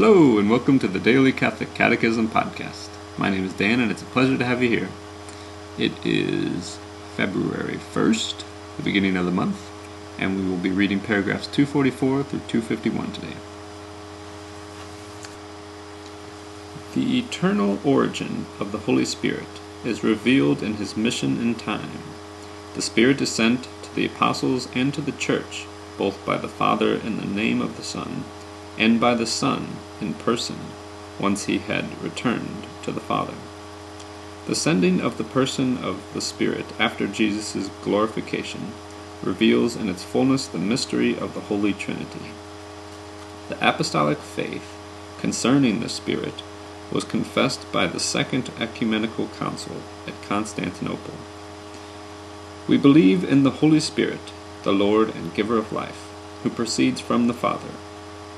Hello, and welcome to the Daily Catholic Catechism Podcast. My name is Dan, and it's a pleasure to have you here. It is February 1st, the beginning of the month, and we will be reading paragraphs 244 through 251 today. The eternal origin of the Holy Spirit is revealed in his mission in time. The Spirit is sent to the apostles and to the church, both by the Father in the name of the Son, and by the Son in person, once he had returned to the Father. The sending of the person of the Spirit after Jesus' glorification reveals in its fullness the mystery of the Holy Trinity. The apostolic faith concerning the Spirit was confessed by the Second Ecumenical Council at Constantinople. We believe in the Holy Spirit, the Lord and giver of life, who proceeds from the Father.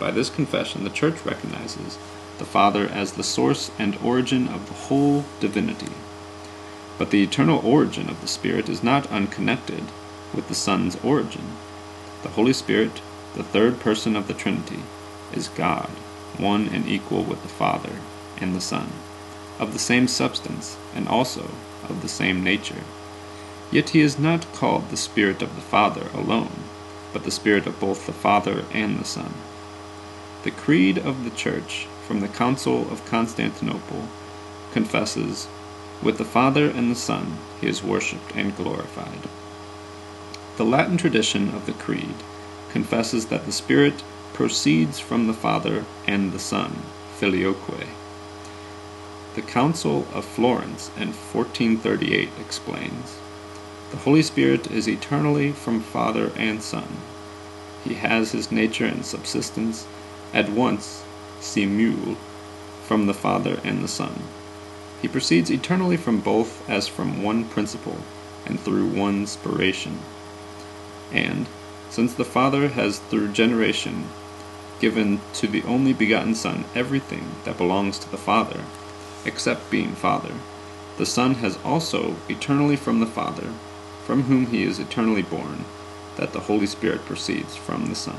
By this confession, the Church recognizes the Father as the source and origin of the whole divinity. But the eternal origin of the Spirit is not unconnected with the Son's origin. The Holy Spirit, the third person of the Trinity, is God, one and equal with the Father and the Son, of the same substance, and also of the same nature. Yet he is not called the Spirit of the Father alone, but the Spirit of both the Father and the Son. The Creed of the Church from the Council of Constantinople confesses, With the Father and the Son he is worshipped and glorified. The Latin tradition of the Creed confesses that the Spirit proceeds from the Father and the Son, filioque. The Council of Florence in 1438 explains The Holy Spirit is eternally from Father and Son. He has his nature and subsistence at once simul from the Father and the Son. He proceeds eternally from both as from one principle and through one spiration. And, since the Father has through generation given to the only begotten Son everything that belongs to the Father, except being Father. The Son has also eternally from the Father, from whom he is eternally born, that the Holy Spirit proceeds from the Son.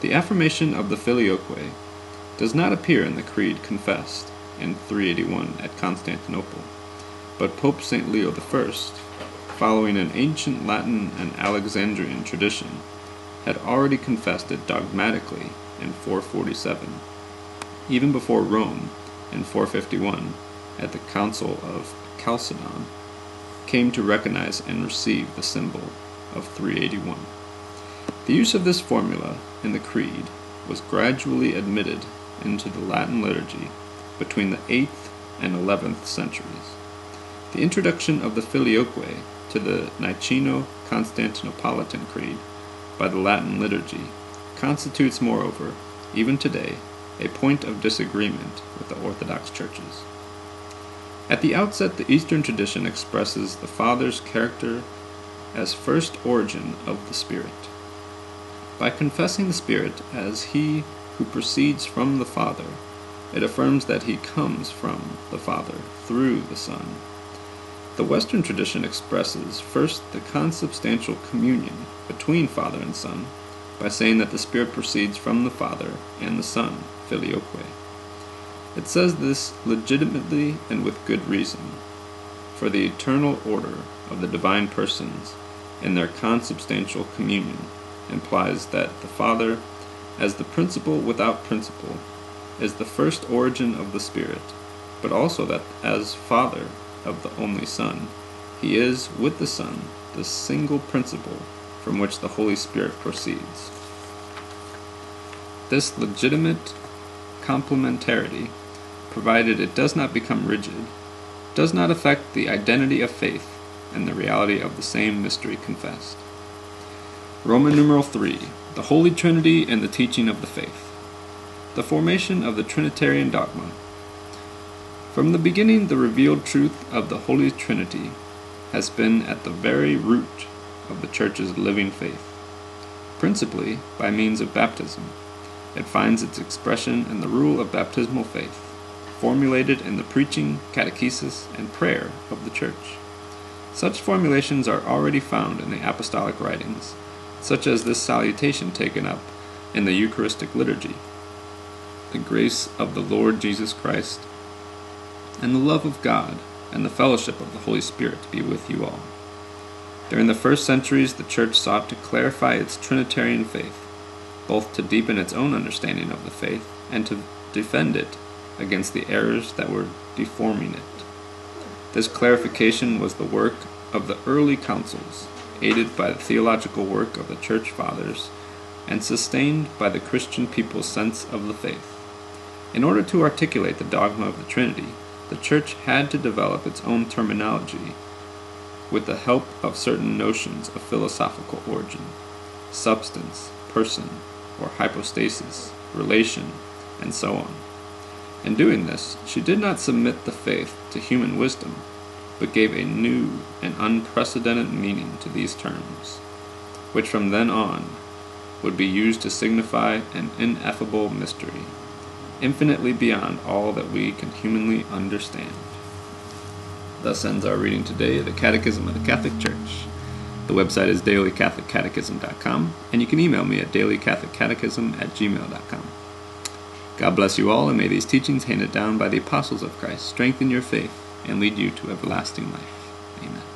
The affirmation of the Filioque does not appear in the creed confessed in 381 at Constantinople, but Pope St. Leo I, following an ancient Latin and Alexandrian tradition, had already confessed it dogmatically in 447, even before Rome in 451 at the Council of Chalcedon came to recognize and receive the symbol of 381. The use of this formula in the Creed was gradually admitted into the Latin liturgy between the 8th and 11th centuries. The introduction of the Filioque to the Niceno Constantinopolitan Creed by the Latin liturgy constitutes, moreover, even today, a point of disagreement with the Orthodox churches. At the outset, the Eastern tradition expresses the Father's character as first origin of the Spirit. By confessing the Spirit as He who proceeds from the Father, it affirms that He comes from the Father through the Son. The Western tradition expresses first the consubstantial communion between Father and Son by saying that the Spirit proceeds from the Father and the Son filioque. It says this legitimately and with good reason, for the eternal order of the divine persons and their consubstantial communion implies that the Father, as the principle without principle, is the first origin of the Spirit, but also that as Father of the only Son, he is, with the Son, the single principle from which the Holy Spirit proceeds. This legitimate complementarity, provided it does not become rigid, does not affect the identity of faith and the reality of the same mystery confessed. Roman numeral 3 The Holy Trinity and the Teaching of the Faith. The formation of the Trinitarian dogma. From the beginning, the revealed truth of the Holy Trinity has been at the very root of the Church's living faith, principally by means of baptism it finds its expression in the rule of baptismal faith, formulated in the preaching, catechesis, and prayer of the Church. Such formulations are already found in the apostolic writings, such as this salutation taken up in the Eucharistic liturgy. the grace of the Lord Jesus Christ, and the love of God, and the fellowship of the Holy Spirit be with you all. During the first centuries, the Church sought to clarify its Trinitarian faith, both to deepen its own understanding of the faith and to defend it against the errors that were deforming it. This clarification was the work of the early councils, aided by the theological work of the Church Fathers, and sustained by the Christian people's sense of the faith. In order to articulate the dogma of the Trinity, the Church had to develop its own terminology with the help of certain notions of philosophical origin substance, person, or hypostasis, relation, and so on. In doing this, she did not submit the faith to human wisdom, but gave a new and unprecedented meaning to these terms, which from then on would be used to signify an ineffable mystery, infinitely beyond all that we can humanly understand. Thus ends our reading today of the Catechism of the Catholic Church. The website is dailycatholiccatechism.com, and you can email me at dailycatholiccatechism at gmail.com. God bless you all, and may these teachings handed down by the apostles of Christ strengthen your faith and lead you to everlasting life. Amen.